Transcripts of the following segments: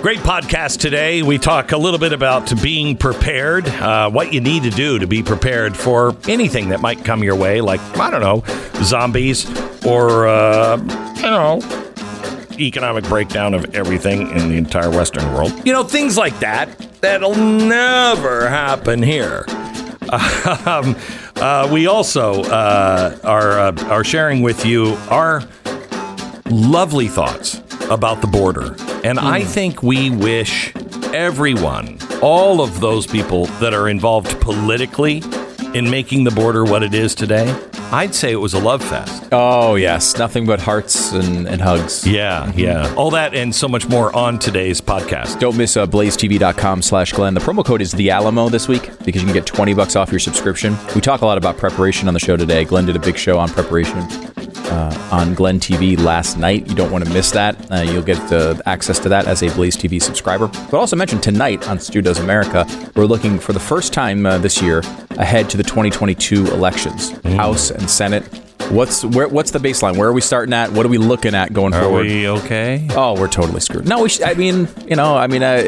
Great podcast today. We talk a little bit about being prepared, uh, what you need to do to be prepared for anything that might come your way, like, I don't know, zombies or, uh, you know, economic breakdown of everything in the entire Western world. You know, things like that. That'll never happen here. Um, uh, we also uh, are uh, are sharing with you our lovely thoughts about the border, and I think we wish everyone, all of those people that are involved politically in making the border what it is today, I'd say it was a love fest. Oh, yes. Nothing but hearts and, and hugs. Yeah, yeah. All that and so much more on today's podcast. Don't miss uh, blazetv.com slash Glenn. The promo code is the Alamo this week because you can get 20 bucks off your subscription. We talk a lot about preparation on the show today. Glenn did a big show on preparation uh, on Glenn TV last night. You don't want to miss that. Uh, you'll get uh, access to that as a Blaze TV subscriber. But also mentioned tonight on Stu Does America, we're looking for the first time uh, this year ahead to the 2022 elections, House and Senate. What's where? What's the baseline? Where are we starting at? What are we looking at going Are forward? we okay? Oh, we're totally screwed. No, we. Sh- I mean, you know, I mean, uh,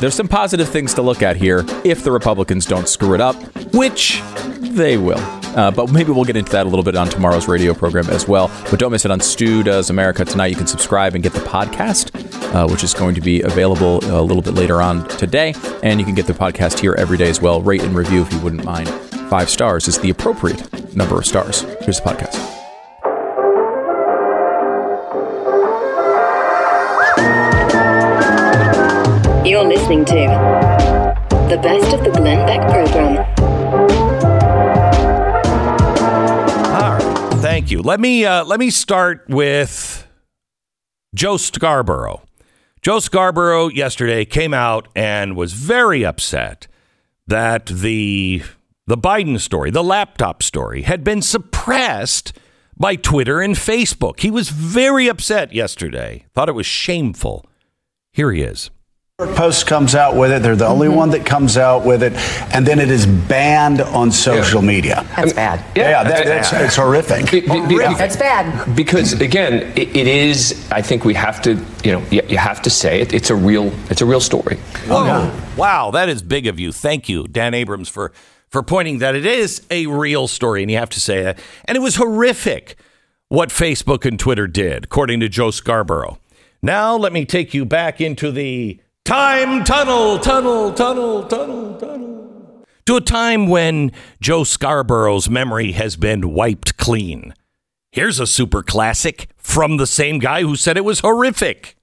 there's some positive things to look at here if the Republicans don't screw it up, which they will. Uh, but maybe we'll get into that a little bit on tomorrow's radio program as well. But don't miss it on Stu Does America tonight. You can subscribe and get the podcast, uh, which is going to be available a little bit later on today. And you can get the podcast here every day as well. Rate and review if you wouldn't mind. Five stars is the appropriate number of stars. Here's the podcast. You're listening to the best of the Glenn Beck program. Thank you. Let me uh, let me start with Joe Scarborough. Joe Scarborough yesterday came out and was very upset that the the Biden story, the laptop story, had been suppressed by Twitter and Facebook. He was very upset yesterday. Thought it was shameful. Here he is. Post comes out with it. They're the only one mm-hmm. that comes out with it, and then it is banned on social media. That's um, bad. Yeah, that, that's it's horrific. Be- be- be- That's bad. Because again, it, it is. I think we have to. You know, you, you have to say it. It's a real. It's a real story. Oh, Whoa. Oh, wow, that is big of you. Thank you, Dan Abrams, for for pointing that it is a real story, and you have to say it. And it was horrific what Facebook and Twitter did, according to Joe Scarborough. Now let me take you back into the time tunnel, tunnel, tunnel, tunnel, tunnel. To a time when Joe Scarborough's memory has been wiped clean. Here's a super classic from the same guy who said it was horrific.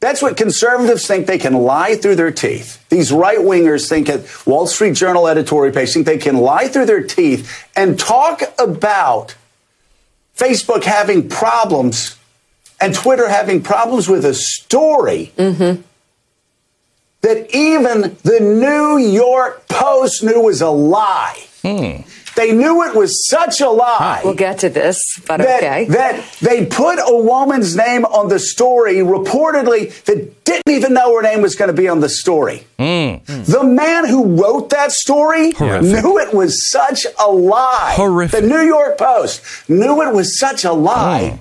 That's what conservatives think they can lie through their teeth. These right wingers think at Wall Street Journal editorial page think they can lie through their teeth and talk about Facebook having problems and Twitter having problems with a story mm-hmm. That even the New York Post knew was a lie. Hmm. They knew it was such a lie We'll get to this, but that, okay. that they put a woman's name on the story reportedly that didn't even know her name was going to be on the story. Hmm. The man who wrote that story Horrific. knew it was such a lie. Horrific. The New York Post knew it was such a lie hmm.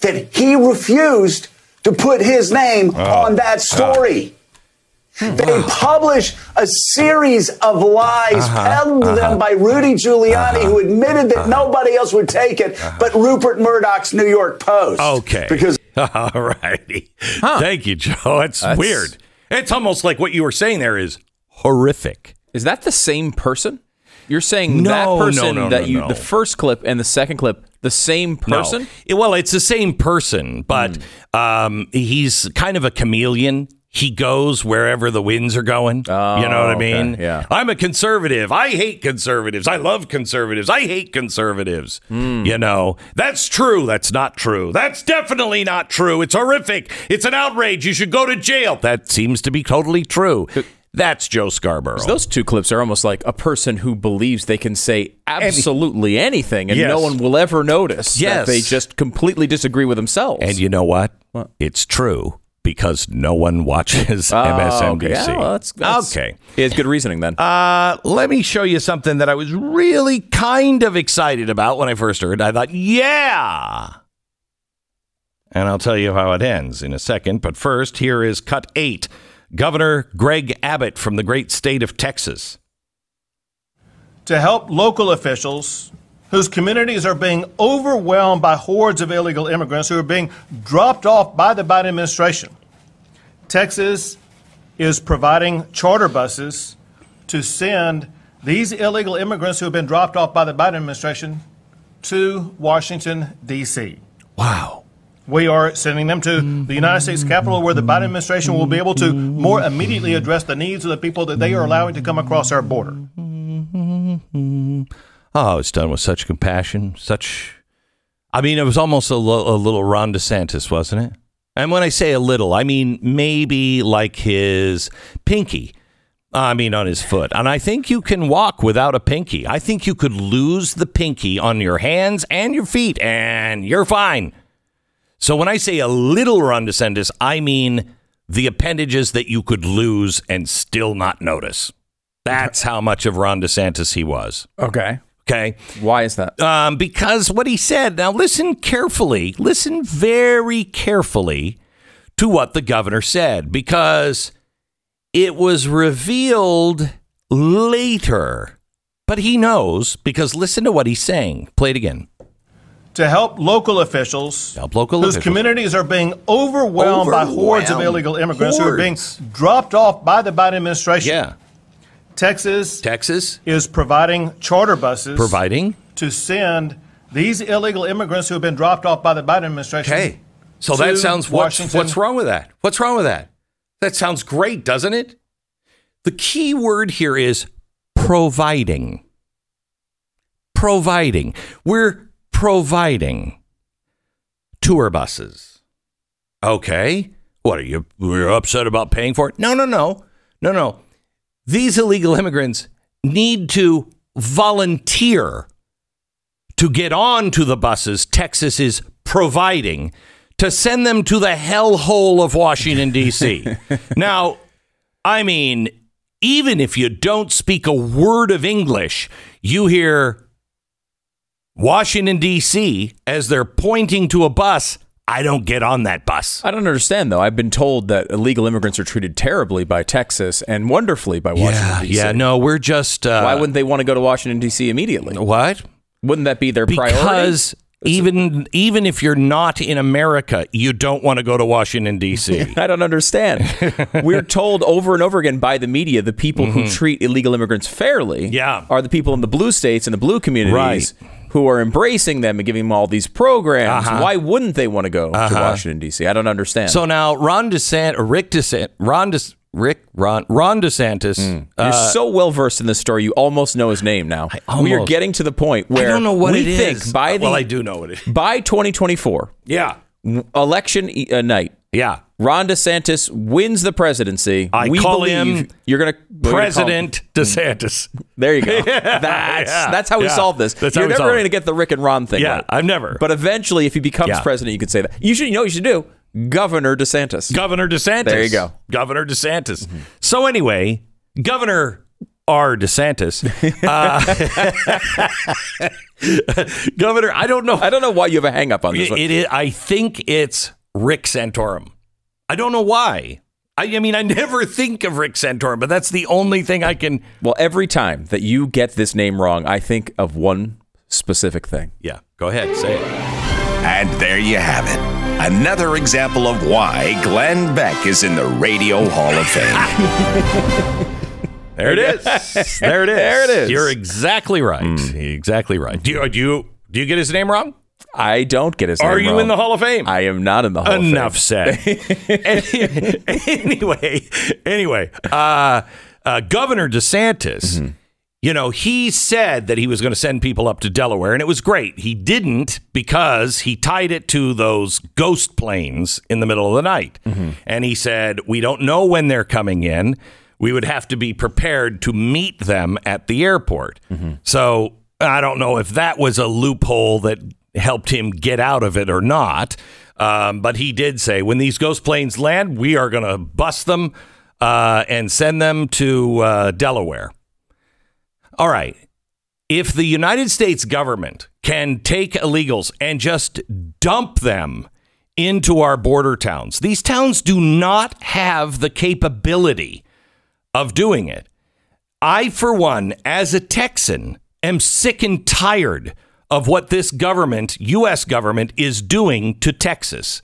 that he refused to put his name ah. on that story. Hmm. They published a series of lies uh-huh. peddled to them uh-huh. by Rudy Giuliani, who uh-huh. admitted that nobody else would take it but Rupert Murdoch's New York Post. Okay. Because All righty. Thank you, Joe. That's, That's- weird. It's almost like what you were saying there is horrific. Is that the same person? You're saying No, that person no, that no, you no. the first clip and the second clip the same person? No. It- well, it's the same person, but hmm. um, he's kind of a chameleon. He goes wherever the winds are going. you know oh, what I okay. mean? Yeah. I'm a conservative. I hate conservatives. I love conservatives. I hate conservatives. Hmm. You know, that's true. That's not true. That's definitely not true. It's horrific. It's an outrage. You should go to jail. That seems to be totally true. That's Joe Scarborough. Those two clips are almost like a person who believes they can say absolutely anything and Yes. no one will ever notice Yes. that they just completely disagree with themselves. And you know what? It's true because no one watches Oh, MSNBC. okay. Yeah, well, that's, that's- okay. He has good reasoning then. Uh, let me show you something that I was really kind of excited about when I first heard. I thought, yeah. and I'll tell you how it ends in a second. But first, here is cut eight Governor Greg Abbott from the great state of Texas. To help local officials whose communities are being overwhelmed by hordes of illegal immigrants who are being dropped off by the Biden administration, Texas is providing charter buses to send these illegal immigrants who have been dropped off by the Biden administration to Washington, D.C. Wow. We are sending them to the United States Capitol where the Biden administration will be able to more immediately address the needs of the people that they are allowing to come across our border. Oh, it's done with such compassion, such. I mean, it was almost a, lo- a little Ron DeSantis, wasn't it? And when I say a little, I mean maybe like his pinky. Uh, I mean, on his foot. And I think you can walk without a pinky. I think you could lose the pinky on your hands and your feet, and you're fine. So when I say a little Ron DeSantis, I mean the appendages that you could lose and still not notice. That's how much of Ron DeSantis he was. Okay. Okay. Why is that? Um, because what he said, now listen carefully, listen very carefully to what the governor said, because it was revealed later. But he knows because listen to what he's saying. Play it again. To help local officials Help local whose officials. communities are being overwhelmed, by hordes of illegal immigrants who are being dropped off by the Biden administration. Yeah. Texas Texas is providing charter buses providing. to send these illegal immigrants who have been dropped off by the Biden administration. Okay. So that sounds what's, Washington. what's wrong with that? What's wrong with that? That sounds great, doesn't it? The key word here is providing. Providing. We're providing tour buses. Okay. What are you we're upset about paying for it? No, no, no. No, no. These illegal immigrants need to volunteer to get on to the buses Texas is providing to send them to the hellhole of Washington, D.C. now, I mean, even if you don't speak a word of English, you hear Washington, D.C. as they're pointing to a bus. I don't get on that bus. I don't understand though. I've been told that illegal immigrants are treated terribly by Texas and wonderfully by Washington Yeah, D.C. yeah, no, we're just. Uh, Why wouldn't they want to go to Washington D.C. immediately? What? Wouldn't that be their priority? Because even even if you're not in America, you don't want to go to Washington D.C. I don't understand. We're told over and over again by the media the people who treat illegal immigrants fairly Mm-hmm. Yeah. are the people in the blue states and the blue communities Right. Who are embracing them and giving them all these programs. Uh-huh. Why wouldn't they want to go to Washington D.C.? I don't understand. So now Ron DeSantis, Rick DeSantis, Ron DeS, Rick Ron Ron DeSantis. You're uh, so well versed in this story, you almost know his name now. We are getting to the point where I don't know what we it think is. by the well, I do know what it is. by 2024 Yeah, election e- uh, night, yeah. Ron DeSantis wins the presidency. I we call believe him you're gonna we're gonna President DeSantis. There you go. That's yeah, that's how we yeah. solve this. That's You're never going to get the Rick and Ron thing Yeah, right. I've never. But eventually, if he becomes president, you could say that. You should. You know what you should do? Governor DeSantis. Governor DeSantis. There you go. Governor DeSantis. So anyway, Governor R. DeSantis. Uh, Governor, I don't know. I don't know why you have a hang up on this It, one. it is, I think it's Rick Santorum. I don't know why. I, I mean, I never think of Rick Santorum, but that's the only thing I can. well, every time that you get this name wrong, I think of one specific thing. Yeah, go ahead, say it. And there you have it. Another example of why Glenn Beck is in the Radio Hall of Fame. There it is. there it is. There it is. You're exactly right. Hmm. Exactly right. Do you, do you do you get his name wrong? I don't get his name Are you wrong. in the Hall of Fame? I am not in the Hall Enough of Fame. said. anyway, anyway, uh, uh, Governor DeSantis, Mm-hmm. you know, he said that he was going to send people up to Delaware, and it was great. He didn't because he tied it to those ghost planes in the middle of the night. Mm-hmm. And he said, We don't know when they're coming in. We would have to be prepared to meet them at the airport. Mm-hmm. So I don't know if that was a loophole that helped him get out of it or not. Um, but he did say when these ghost planes land, we are going to bust them uh, and send them to uh, Delaware. All right. If the United States government can take illegals and just dump them into our border towns. These towns do not have the capability of doing it. I, for one, as a Texan, am sick and tired of what this government, U.S. government, is doing to Texas.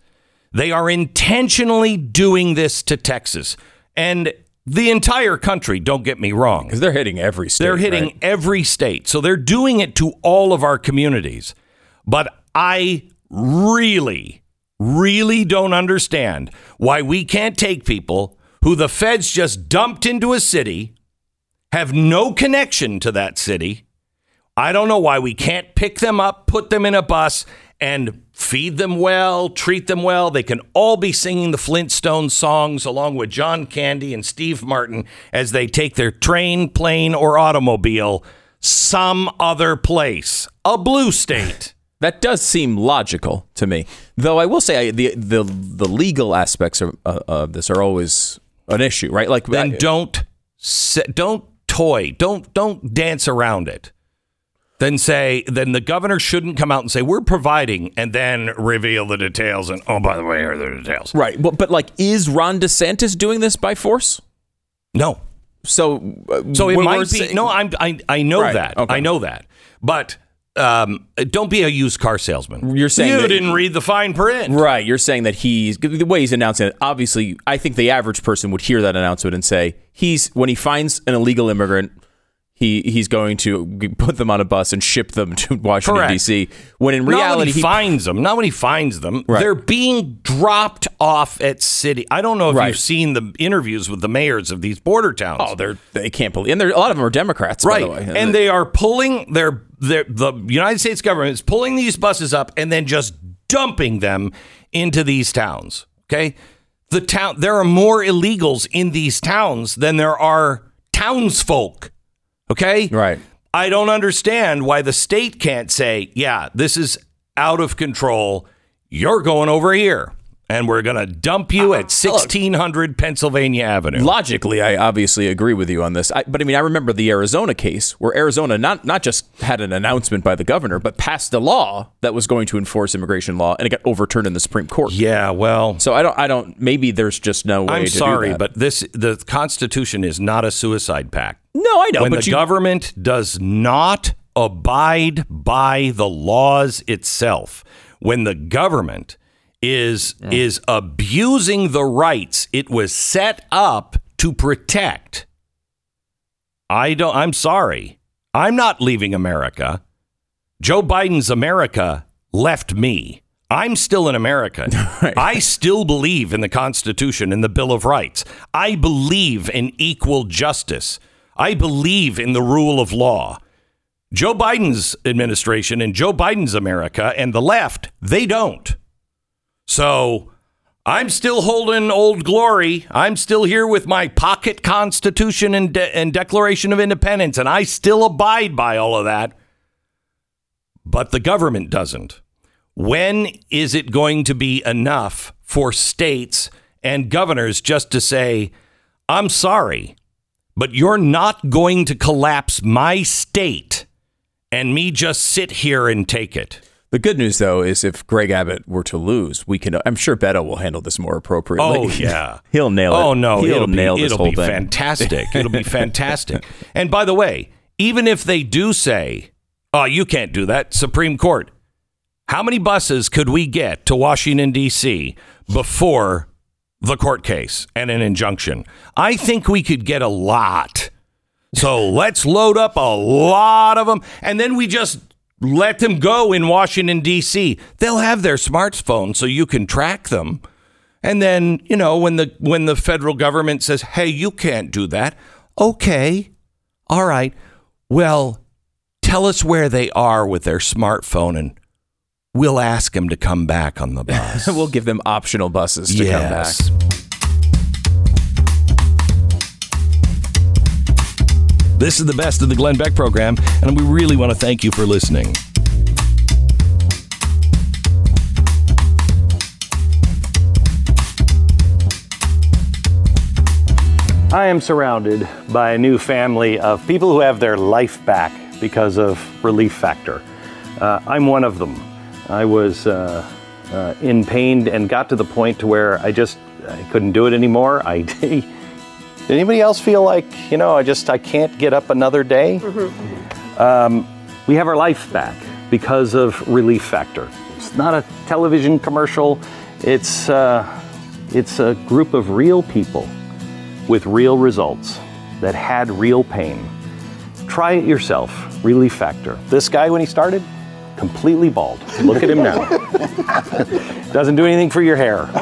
They are intentionally doing this to Texas. And the entire country, don't get me wrong. Because they're hitting every state. They're hitting right? every state. So they're doing it to all of our communities. But I really, really don't understand why we can't take people who the feds just dumped into a city, have no connection to that city. I don't know why we can't pick them up, put them in a bus, and feed them well, treat them well. They can all be singing the Flintstones songs along with John Candy and Steve Martin as they take their train, plane, or automobile some other place, a blue state. That does seem logical to me, though. I will say I, the the the legal aspects of, uh, of this are always an issue, right? Like, then I- don't don't toy, don't don't dance around it. Then say, then the governor shouldn't come out and say we're providing, and then reveal the details. And oh, by the way, here are the details. right, but but like, is Ron DeSantis doing this by force? No, So, uh, so it might be. saying- no, I'm I I know Right, that. okay. I know that. But um, don't be a used car salesman. You're saying you that- didn't read the fine print. Right. You're saying that he's the way he's announcing it. Obviously, I think the average person would hear that announcement and say he's when he finds an illegal immigrant, he he's going to put them on a bus and ship them to Washington. D.C. When in Not when reality, he, finds them. Not when he finds them. Right. They're being dropped off at city. I don't know if Right. you've seen the interviews with the mayors of these border towns. oh, they're they can't believe, and there a lot of them are Democrats, by right, the way. and they are pulling their their the United States government is pulling these buses up and then just dumping them into these towns. Okay, the town there are more illegals in these towns than there are townsfolk. Okay, right. I don't understand why the state can't say, yeah, this is out of control. You're going over here. And we're going to dump you at uh, 1600 Pennsylvania Avenue. Logically, I obviously agree with you on this. I, but I mean, I remember the Arizona case where Arizona not not just had an announcement by the governor, but passed a law that was going to enforce immigration law, and it got overturned in the Supreme Court. Yeah, well, So I don't, I don't. Maybe there's just no way. I'm to do sorry, but this the Constitution is not a suicide pact. No, I don't know. when but the you, government does not abide by the laws itself, when the government is is abusing the rights it was set up to protect, I don't. I'm sorry. I'm not leaving America. Joe Biden's America left me. I'm still an American. I still believe in the Constitution and the Bill of Rights. I believe in equal justice. I believe in the rule of law. Joe Biden's administration and Joe Biden's America and the left, they don't. So I'm still holding old glory. I'm still here with my pocket Constitution and, de- and Declaration of Independence, and I still abide by all of that. But the government doesn't. When is it going to be enough for states and governors just to say, I'm sorry, but you're not going to collapse my state and me just sit here and take it? the good news though is if Greg Abbott were to lose, we can. I'm sure Beto will handle this more appropriately. Oh yeah, he'll nail it. Oh no, he'll it'll nail be, this it'll whole be thing. fantastic. It'll be fantastic. and by the way, even if they do say, "Oh, you can't do that," Supreme Court, how many buses could we get to Washington D.C. before the court case and an injunction? I think we could get a lot. So let's load up a lot of them, and then we just let them go in Washington D.C. They'll have their smartphones, so you can track them. And then, you know, when the when the federal government says, "Hey, you can't do that." Okay. All right. Well, tell us where they are with their smartphone and we'll ask them to come back on the bus. we'll give them optional buses to come back. yes. This is the best of the Glenn Beck program, and we really want to thank you for listening. I am surrounded by a new family of people who have their life back because of Relief Factor. Uh, I'm one of them. I was uh, uh, in pain and got to the point to where I just I couldn't do it anymore. I did anybody else feel like you know I just I can't get up another day? Um, we have our life back because of Relief Factor. It's not a television commercial. It's uh, it's a group of real people with real results that had real pain. Try it yourself. Relief Factor. This guy when he started, completely bald. Look at him now. Doesn't do anything for your hair,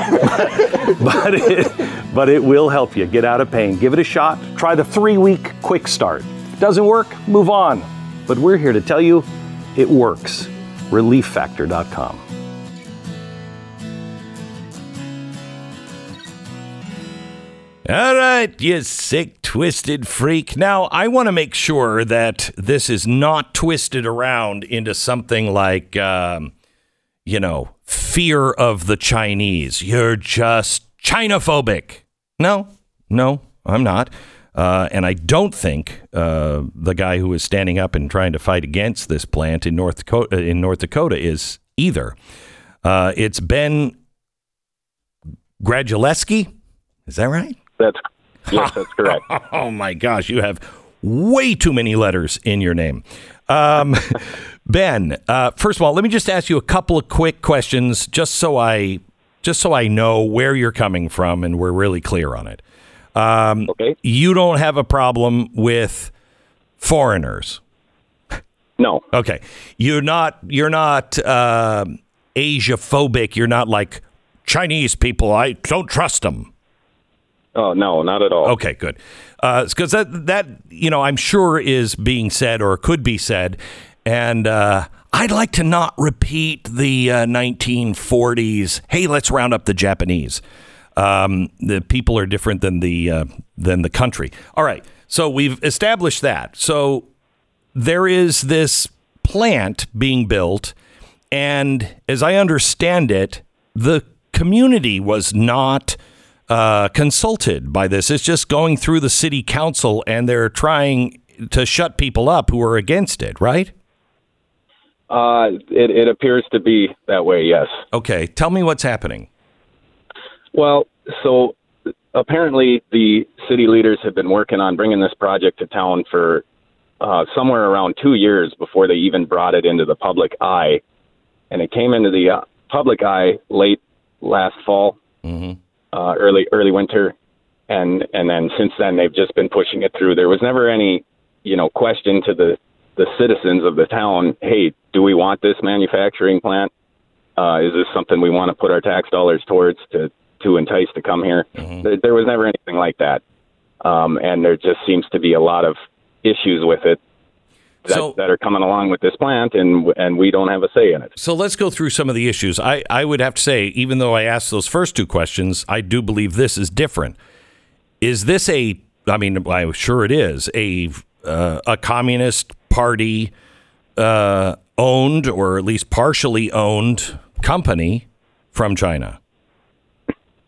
but it, but it will help you get out of pain. Give it a shot. Try the three-week quick start. Doesn't work? Move on. But we're here to tell you it works. ReliefFactor.com. All right, you sick, twisted freak. Now, I want to make sure that this is not twisted around into something like, um, you know, fear of the Chinese. You're just Chinaphobic. No, no, I'm not. Uh, and I don't think uh, the guy who is standing up and trying to fight against this plant in North Dakota, in North Dakota is either. Uh, it's Ben Grzadzielewski. Is that right? That's yes, that's correct. oh my gosh, you have way too many letters in your name. Um, ben, uh, first of all, let me just ask you a couple of quick questions, just so I just so I know where you're coming from and we're really clear on it. Um, okay. You don't have a problem with foreigners. No. Okay. You're not. You're not uh, Asia phobic. You're not like Chinese people. I don't trust them. Oh no, not at all. Okay, good. Because that that you know I'm sure is being said or could be said, and uh, I'd like to not repeat the uh, 1940s. Hey, let's round up the Japanese. Um, the people are different than the uh, than the country. All right, so we've established that. So there is this plant being built, and as I understand it, the community was not uh, consulted by this. It's just going through the city council, and they're trying to shut people up who are against it, right? Uh, it, it appears to be that way. Yes. Okay, tell me what's happening. Well, so apparently the city leaders have been working on bringing this project to town for uh, somewhere around two years before they even brought it into the public eye, and it came into the uh, public eye late last fall, Mm-hmm. Uh, early early winter, and and then since then they've just been pushing it through. There was never any, you know, question to the the citizens of the town. Hey, do we want this manufacturing plant? Uh, is this something we want to put our tax dollars towards to to entice to come here? There, there was never anything like that, um, and there just seems to be a lot of issues with it that, So- that are coming along with this plant, and and we don't have a say in it. So let's go through some of the issues. I, I would have to say, even though I asked those first two questions, I do believe this is different. Is this a? I mean, I'm sure it is a uh, a communist party uh, owned or at least partially owned company from China.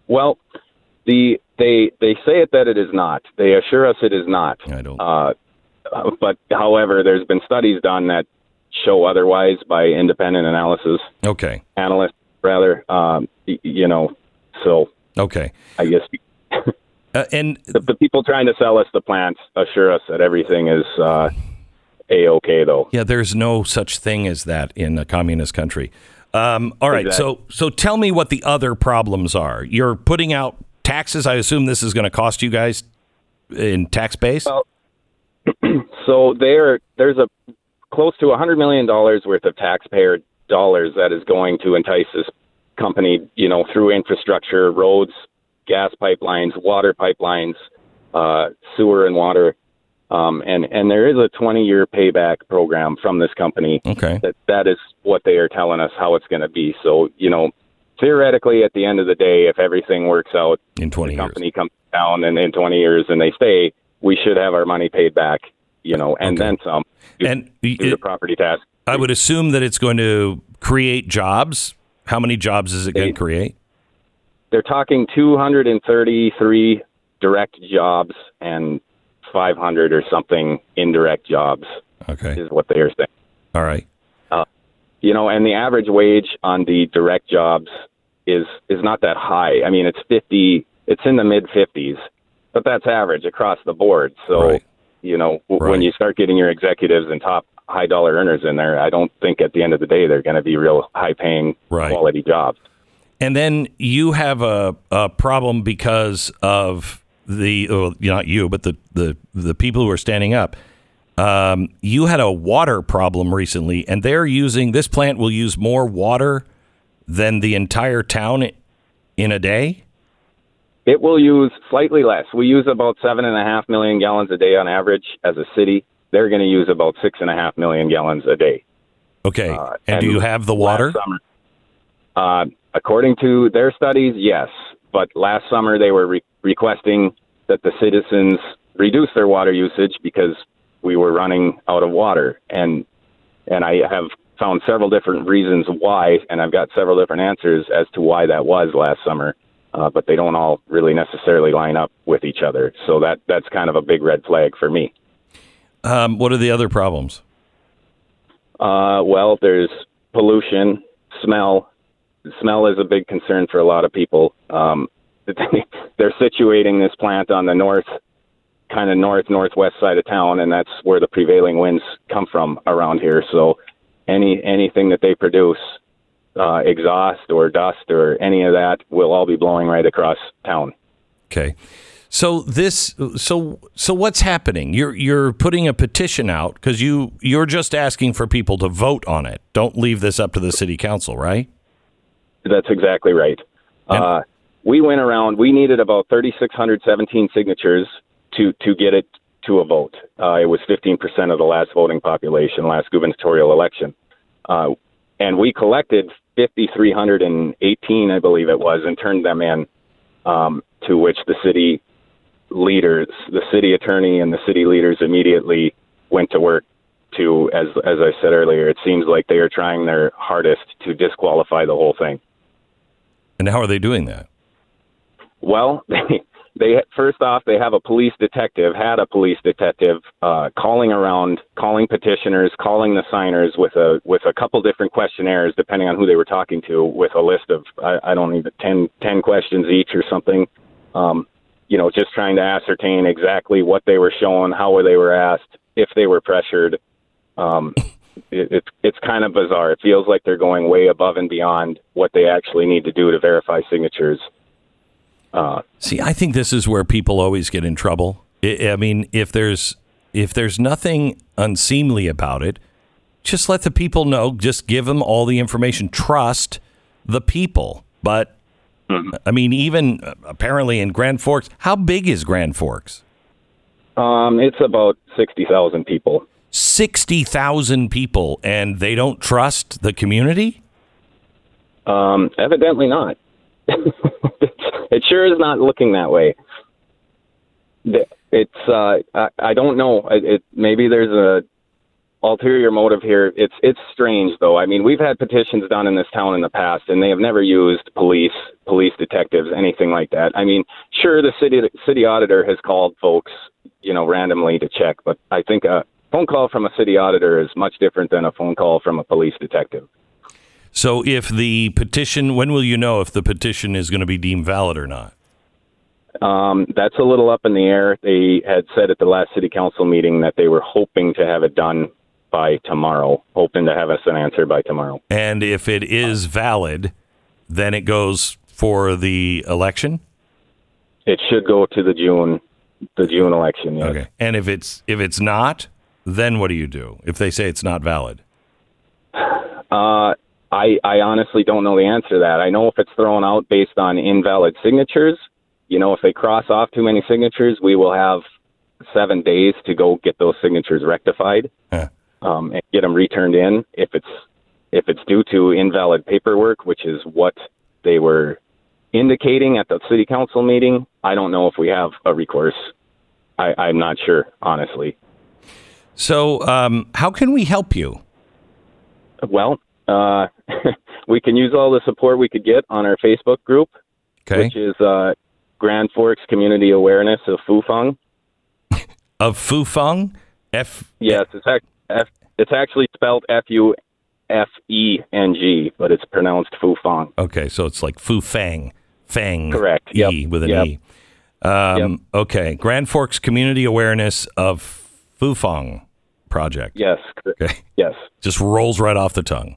Well, the they they say it that it is not. They assure us it is not. I don't. Uh, but however, there's been studies done that show otherwise by independent analysis Okay. analysts, rather. Um, you know, so Okay. I guess Uh, and the, the people trying to sell us the plants assure us that everything is uh, a okay though. Yeah, there's no such thing as that in a communist country. Um, all right, so so tell me what the other problems are. You're putting out taxes. I assume this is going to cost you guys in tax base. Well, so there there's a close to a hundred million dollars worth of taxpayer dollars that is going to entice this company, you know, through infrastructure, roads, gas pipelines, water pipelines, uh, sewer and water. Um, and, and there is a 20 year payback program from this company. Okay. That, that is what they are telling us how it's going to be. So, you know, theoretically, at the end of the day, if everything works out, in 20 the company comes down and in 20 years and they stay, we should have our money paid back, you know, and then some. due- And due to property tax. I would assume that it's going to create jobs. How many jobs is it going to create? They're talking 233 direct jobs and 500 or something indirect jobs. Okay. Is what they are saying. All right. Uh, you know, and the average wage on the direct jobs is is not that high. I mean, it's fifty. It's in the mid fifties, but that's average across the board. So, Right. you know, w- Right. when you start getting your executives and top high dollar earners in there, I don't think at the end of the day they're going to be real high paying Right. quality jobs. And then you have a, a problem because of the well, not you, but the, the the people who are standing up. Um, you had a water problem recently, and they're using this plant will use more water than the entire town in a day. It will use slightly less. We use about seven and a half million gallons a day on average as a city. They're going to use about six and a half million gallons a day. Okay, Uh, and, do you have the water? Summer, uh, according to their studies, yes. But last summer they were re- requesting that the citizens reduce their water usage because we were running out of water, and and I have found several different reasons why, and I've got several different answers as to why that was last summer. Uh, but they don't all really necessarily line up with each other. So that that's kind of a big red flag for me. Um, what are the other problems? Uh, well, there's pollution, smell. Smell is a big concern for a lot of people. Um, they're situating this plant on the north, kind of north northwest side of town, and that's where the prevailing winds come from around here. So, any anything that they produce, uh, exhaust or dust or any of that, will all be blowing right across town. Okay. So this so so what's happening? You're you're putting a petition out because you you're just asking for people to vote on it. Don't leave this up to the city council, right? That's exactly right. Uh, we went around. We needed about 3,617 signatures to to get it to a vote. Uh, it was 15 percent of the last voting population, last gubernatorial election, uh, and we collected 5,318, I believe it was, and turned them in. Um, to which the city leaders, the city attorney, and the city leaders immediately went to work to, as as I said earlier, it seems like they are trying their hardest to disqualify the whole thing. And how are they doing that? Well, they, they first off they have a police detective, had a police detective uh, calling around, calling petitioners, calling the signers with a with a couple different questionnaires, depending on who they were talking to, with a list of I, I don't even 10, 10 questions each or something. Um, you know, just trying to ascertain exactly what they were shown, how they were asked, if they were pressured. Um, it, it's it's kind of bizarre. It feels like they're going way above and beyond what they actually need to do to verify signatures. Uh, See, I think this is where people always get in trouble. I, I mean, if there's if there's nothing unseemly about it, just let the people know. Just give them all the information. Trust the people. But I mean, even uh, apparently in Grand Forks, how big is Grand Forks? Um, it's about sixty thousand people. Sixty thousand people, and they don't trust the community. Um, evidently not. it sure is not looking that way. It's uh, I, I don't know. It, it maybe there's a ulterior motive here. It's it's strange though. I mean, we've had petitions done in this town in the past, and they have never used police, police detectives, anything like that. I mean, sure, the city city auditor has called folks, you know, randomly to check, but I think a phone call from a city auditor is much different than a phone call from a police detective. So, if the petition, when will you know if the petition is going to be deemed valid or not? Um, that's a little up in the air. They had said at the last city council meeting that they were hoping to have it done by tomorrow, hoping to have us an answer by tomorrow. And if it is valid, then it goes for the election. It should go to the June, the June election. Yes. Okay. And if it's if it's not, then what do you do if they say it's not valid? Uh, I I honestly don't know the answer to that. I know if it's thrown out based on invalid signatures, you know, if they cross off too many signatures, we will have seven days to go get those signatures rectified Huh. um, and get them returned in. If it's if it's due to invalid paperwork, which is what they were indicating at the city council meeting, I don't know if we have a recourse. I, I'm not sure, honestly. So, um, how can we help you? Well, uh, we can use all the support we could get on our Facebook group, Okay. which is uh, Grand Forks Community Awareness of Fufeng. Of Fufeng? F. Yes, it's, ac- F- it's actually spelled F U F E N G, but it's pronounced Fufang. Okay, so it's like Fufang. Fang, Correct. E Yep. with an Yep. E. Um, Okay, Grand Forks Community Awareness of Fufang Project. Yes. Okay, Yes. just rolls right off the tongue.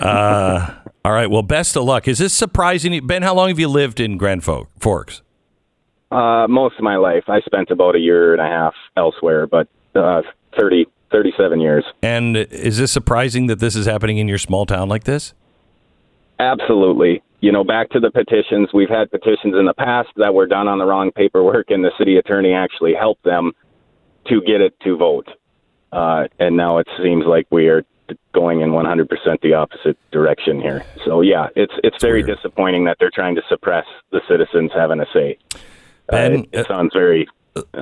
Uh, all right. Well, best of luck. Is this surprising? you- Ben, how long have you lived in Grand Forks? Uh, most of my life, I spent about a year and a half elsewhere, but uh, 30, 37 years. And is this surprising that this is happening in your small town like this? Absolutely. You know, back to the petitions, we've had petitions in the past that were done on the wrong paperwork, and the city attorney actually helped them to get it to vote. Uh, and now it seems like we are going in 100% the opposite direction here. So, yeah, it's it's very disappointing that they're trying to suppress the citizens having a say. Ben, uh, it, it sounds very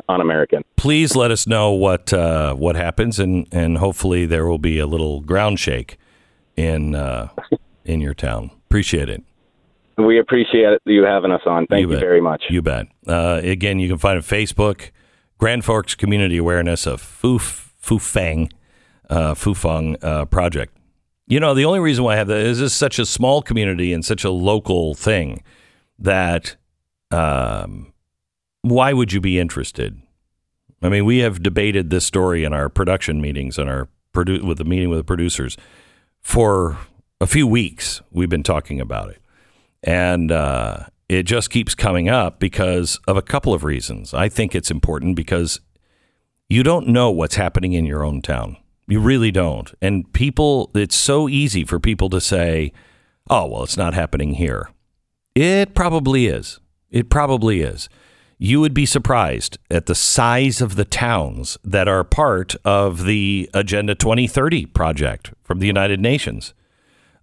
un-American. Please let us know what uh, what happens, and, and hopefully there will be a little ground shake in uh, in your town. Appreciate it. We appreciate you having us on. Thank you, bet. very much. You bet. Uh, again, you can find it Facebook, Grand Forks Community Awareness of Foo Foo Fufang, uh, Fufang uh, project. You know, the only reason why I have that is this is such a small community and such a local thing that um, why would you be interested? I mean, we have debated this story in our production meetings and our produ- with the meeting with the producers for a few weeks. We've been talking about it, and uh, it just keeps coming up because of a couple of reasons. I think it's important because you don't know what's happening in your own town. You really don't. And people, it's so easy for people to say, oh, well, it's not happening here. It probably is. It probably is. You would be surprised at the size of the towns that are part of the Agenda 2030 project from the United Nations,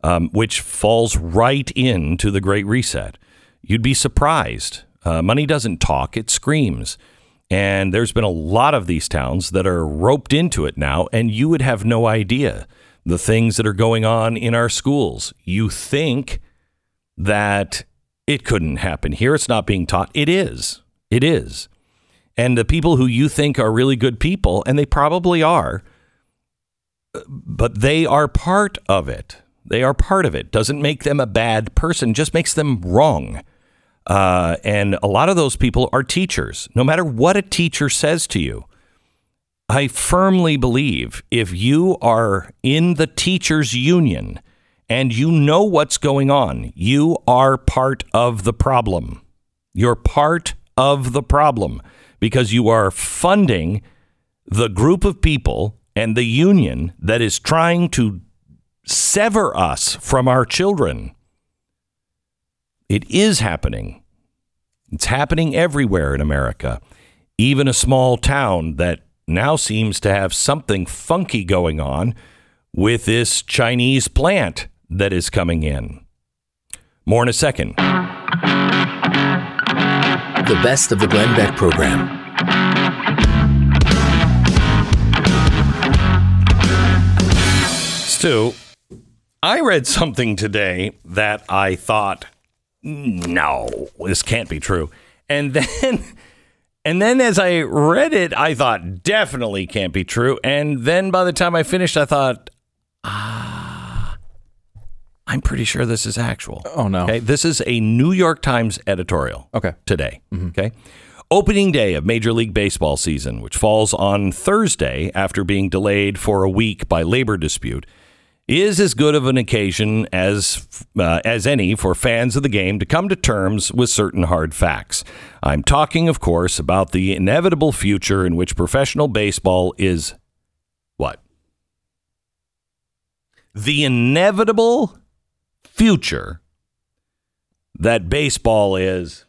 um, which falls right into the Great Reset. You'd be surprised. Uh, money doesn't talk, it screams. And there's been a lot of these towns that are roped into it now, and you would have no idea the things that are going on in our schools. You think that it couldn't happen here. It's not being taught. It is. It is. And the people who you think are really good people, and they probably are, but they are part of it. They are part of it. Doesn't make them a bad person, just makes them wrong. Uh, and a lot of those people are teachers. No matter what a teacher says to you, I firmly believe if you are in the teachers union and you know what's going on, you are part of the problem. You're part of the problem because you are funding the group of people and the union that is trying to sever us from our children. It is happening. It's happening everywhere in America. Even a small town that now seems to have something funky going on with this Chinese plant that is coming in. More in a second. The best of the Glenn Beck program. Stu, I read something today that I thought, no, this can't be true. And then, and then as I read it, I thought definitely can't be true. And then by the time I finished, I thought, ah, I'm pretty sure this is actual. Oh no. Okay, this is a New York Times editorial. Okay. Today. Okay. Opening day of Major League Baseball season, which falls on Thursday after being delayed for a week by labor dispute, is as good of an occasion as uh, as any for fans of the game to come to terms with certain hard facts. I'm talking, of course, about the inevitable future in which professional baseball is what? The inevitable future that baseball is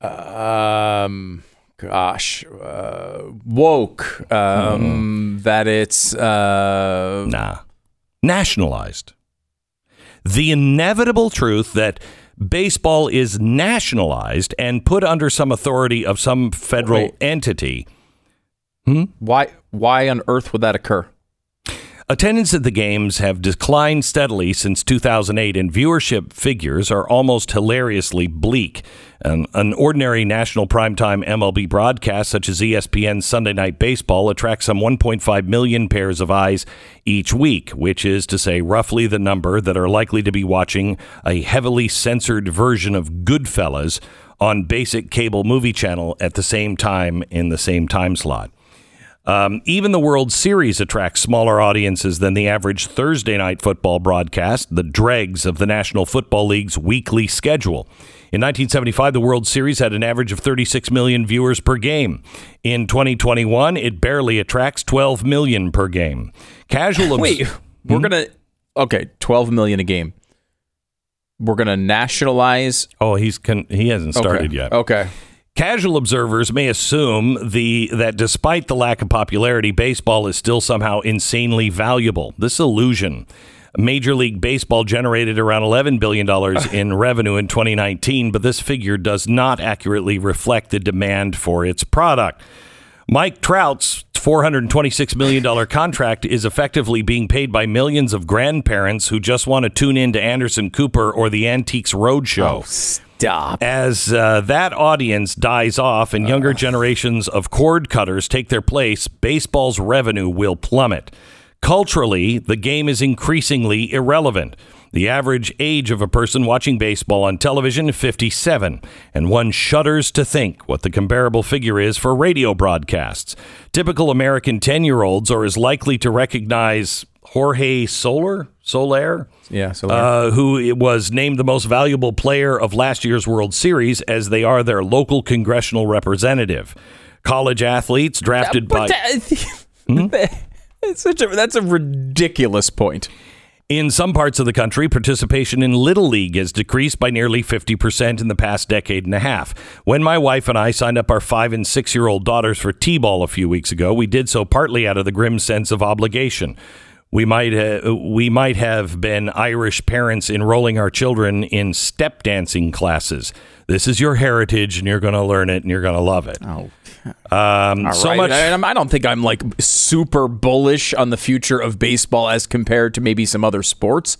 Um, gosh, uh, woke. Um, that it's uh, nah nationalized. The inevitable truth that baseball is nationalized and put under some authority of some federal Wait. entity. Why? Why on earth would that occur? Attendance at the games have declined steadily since 2008, and viewership figures are almost hilariously bleak. An, an ordinary national primetime MLB broadcast, such as ESPN's Sunday Night Baseball, attracts some 1.5 million pairs of eyes each week, which is to say, roughly the number that are likely to be watching a heavily censored version of Goodfellas on basic cable movie channel at the same time in the same time slot. Um, even the World Series attracts smaller audiences than the average Thursday night football broadcast, the dregs of the National Football League's weekly schedule. In 1975, the World Series had an average of 36 million viewers per game. In 2021, it barely attracts 12 million per game. Casual obs- Wait, we're gonna okay, twelve million a game. We're gonna nationalize. Oh, he's con- he hasn't started okay. yet. Okay. Casual observers may assume the that despite the lack of popularity, baseball is still somehow insanely valuable. This illusion. Major League Baseball generated around $11 billion in revenue in 2019, but this figure does not accurately reflect the demand for its product. Mike Trout's $426 million contract is effectively being paid by millions of grandparents who just want to tune in to Anderson Cooper or the Antiques Roadshow. Oh, Stop. As uh, that audience dies off and younger generations of cord cutters take their place, baseball's revenue will plummet. Culturally, the game is increasingly irrelevant. The average age of a person watching baseball on television is 57, and one shudders to think what the comparable figure is for radio broadcasts. Typical American 10 year olds are as likely to recognize Jorge Soler, Soler, Yeah. So uh, who was named the most valuable player of last year's World Series as they are their local congressional representative. College athletes drafted by. Hmm? it's such a that's a ridiculous point. In some parts of the country, participation in Little League has decreased by nearly 50% in the past decade and a half. When my wife and I signed up our five and six year old daughters for T ball a few weeks ago, we did so partly out of the grim sense of obligation. We might, uh, we might have been Irish parents enrolling our children in step dancing classes. This is your heritage, and you're going to learn it, and you're going to love it. Oh, um, All so right. much. I don't think I'm like super bullish on the future of baseball as compared to maybe some other sports.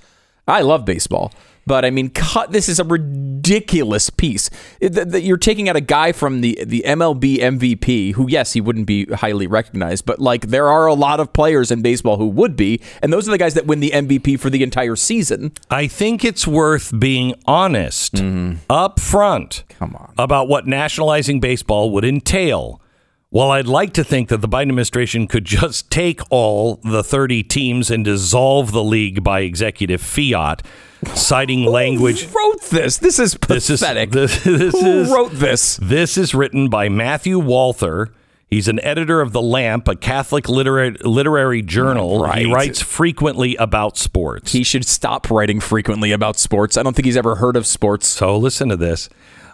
I love baseball, but I mean, cut. This is a ridiculous piece. It- th- th- You're taking out a guy from the the MLB MVP, who yes, he wouldn't be highly recognized, but like there are a lot of players in baseball who would be, and those are the guys that win the MVP for the entire season. I think it's worth being honest mm-hmm. up front Come on. about what nationalizing baseball would entail. While I'd like to think that the Biden administration could just take all the 30 teams and dissolve the league by executive fiat, citing language. Who wrote this? This is This is this, this who is wrote this? this is written by Matthew Walther. He's an editor of The Lamp, a Catholic literary, literary journal. He writes frequently about sports. He should stop writing frequently about sports. I don't think he's ever heard of sports. So listen to this.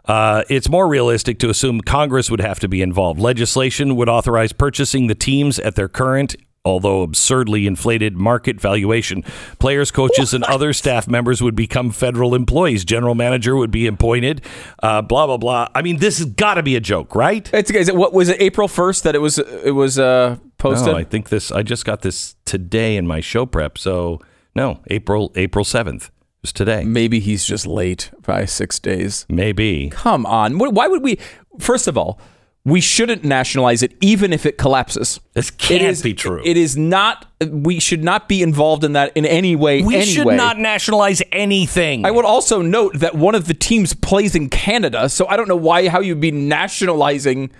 Uh, it's more realistic to assume Congress would have to be involved. Legislation would authorize purchasing the teams at their current, although absurdly inflated, market valuation. Players, coaches, and other staff members would become federal employees. General manager would be appointed. Uh, blah blah blah. I mean, this has got to be a joke, right? It's is it, what was it April first that it was it was uh, posted? No, I think this. I just got this today in my show prep. So no, April April seventh was today. Maybe he's just late by six days. Maybe. Come on, why would we? First of all, we shouldn't nationalize it, even if it collapses. This can't is- be true. It is not. We should not be involved in that in any way. we anyway. should not nationalize anything. I would also note that one of the teams plays in Canada, so I don't know why how you'd be nationalizing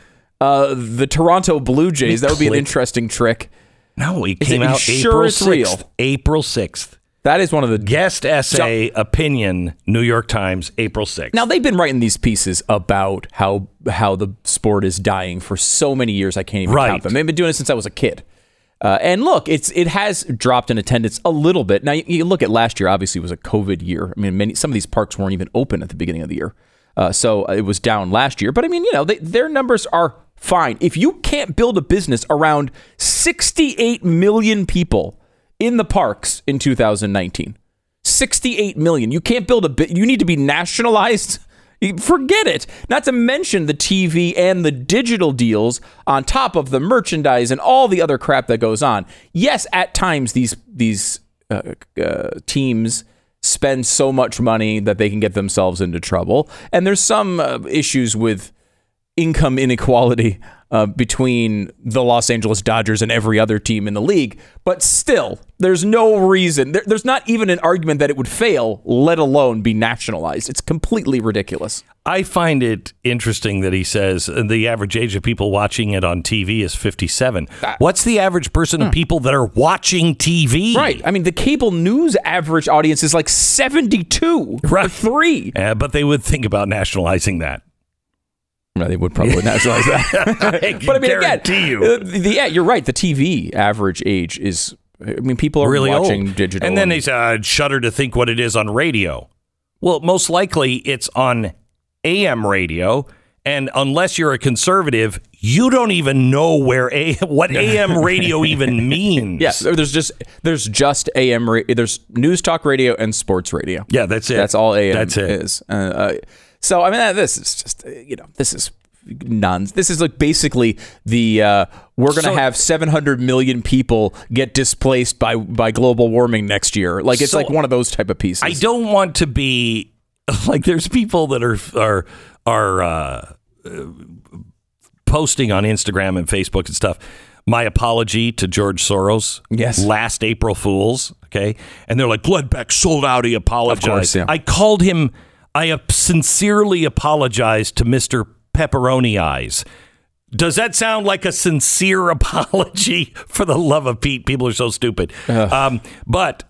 uh, the Toronto Blue Jays. That would be an interesting trick. No, it Is came it- out sure April 6th. April 6th. That is one of the Guest essay opinion, New York Times, April 6th. Now they've been writing these pieces about how how the sport is dying for so many years. I can't even Right. count them. They've been doing it since I was a kid. Uh, and look, it's it has dropped in attendance a little bit. Now you, you look at last year. Obviously, it was a COVID year. I mean, many some of these parks weren't even open at the beginning of the year, uh, so it was down last year. But I mean, you know, they, their numbers are fine. If you can't build a business around 68 million people in the parks in 2019, 68 million. You can't build a bit. You need to be nationalized. Forget it. Not to mention the TV and the digital deals on top of the merchandise and all the other crap that goes on. Yes, at times these these uh, uh, teams spend so much money that they can get themselves into trouble, and there's some uh, issues with income inequality uh, between the Los Angeles Dodgers and every other team in the league. But still, there's no reason. There, there's not even an argument that it would fail, let alone be nationalized. It's completely ridiculous. I find it interesting that he says the average age of people watching it on TV is 57. What's the average person of people that are watching TV? Right. I mean, the cable news average audience is like 72 right. three. Uh, but they would think about nationalizing that. No, they would probably nationalize that. I but I mean, again, you. uh, the, yeah, you're right. The TV average age is. I mean, people are really watching old. digital, And then they say, uh, shudder to think what it is on radio. Well, most likely it's on AM radio. And unless you're a conservative, you don't even know where a what AM radio even means. Yeah, there's just there's just AM. There's news talk radio and sports radio. Yeah, that's it. That's all AM That's it. is. Uh, uh, so I mean, uh, this is just uh, you know this is nonsense. This is like basically the uh, we're going to So- have 700 million people get displaced by by global warming next year. Like it's So- like one of those type of pieces. I don't want to be like there's people that are are are uh, uh, posting on Instagram and Facebook and stuff. My apology to George Soros. Yes. Last April Fools. Okay. And they're like, Glenn Beck sold out. He apologized. course, yeah. I called him, I sincerely apologized to Mr. Pepperoni Eyes. Does that sound like a sincere apology? For the love of Pete, people are so stupid. Um, but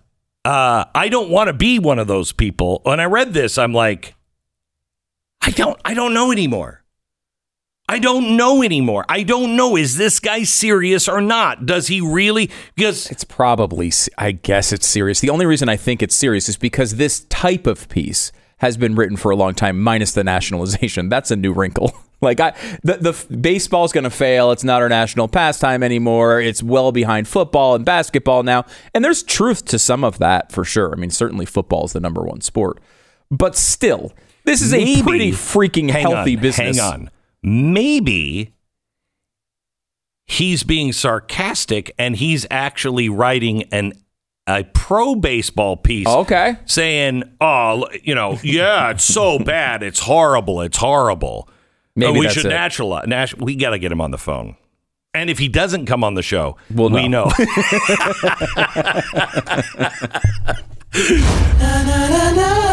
uh, I don't want to be one of those people. When I read this, I'm like, I don't, I don't know anymore. I don't know anymore. I don't know. Is this guy serious or not? Does he really? Because It's probably, I guess it's serious. The only reason I think it's serious is because this type of piece has been written for a long time, minus the nationalization. That's a new wrinkle. Like I, the the baseball's going to fail. It's not our national pastime anymore. It's well behind football and basketball now, and there's truth to some of that for sure. I mean, certainly football is the number one sport, but still, this is a pretty freaking hang healthy on, business. Hang on. Maybe he's being sarcastic and he's actually writing an a pro baseball piece. Oh, okay. Saying, "Oh, you know, yeah, it's so bad. It's horrible. It's horrible. Maybe Oh, we that's should it. naturalize. Nat- we got to get him on the phone." And if he doesn't come on the show, We'll we know. know.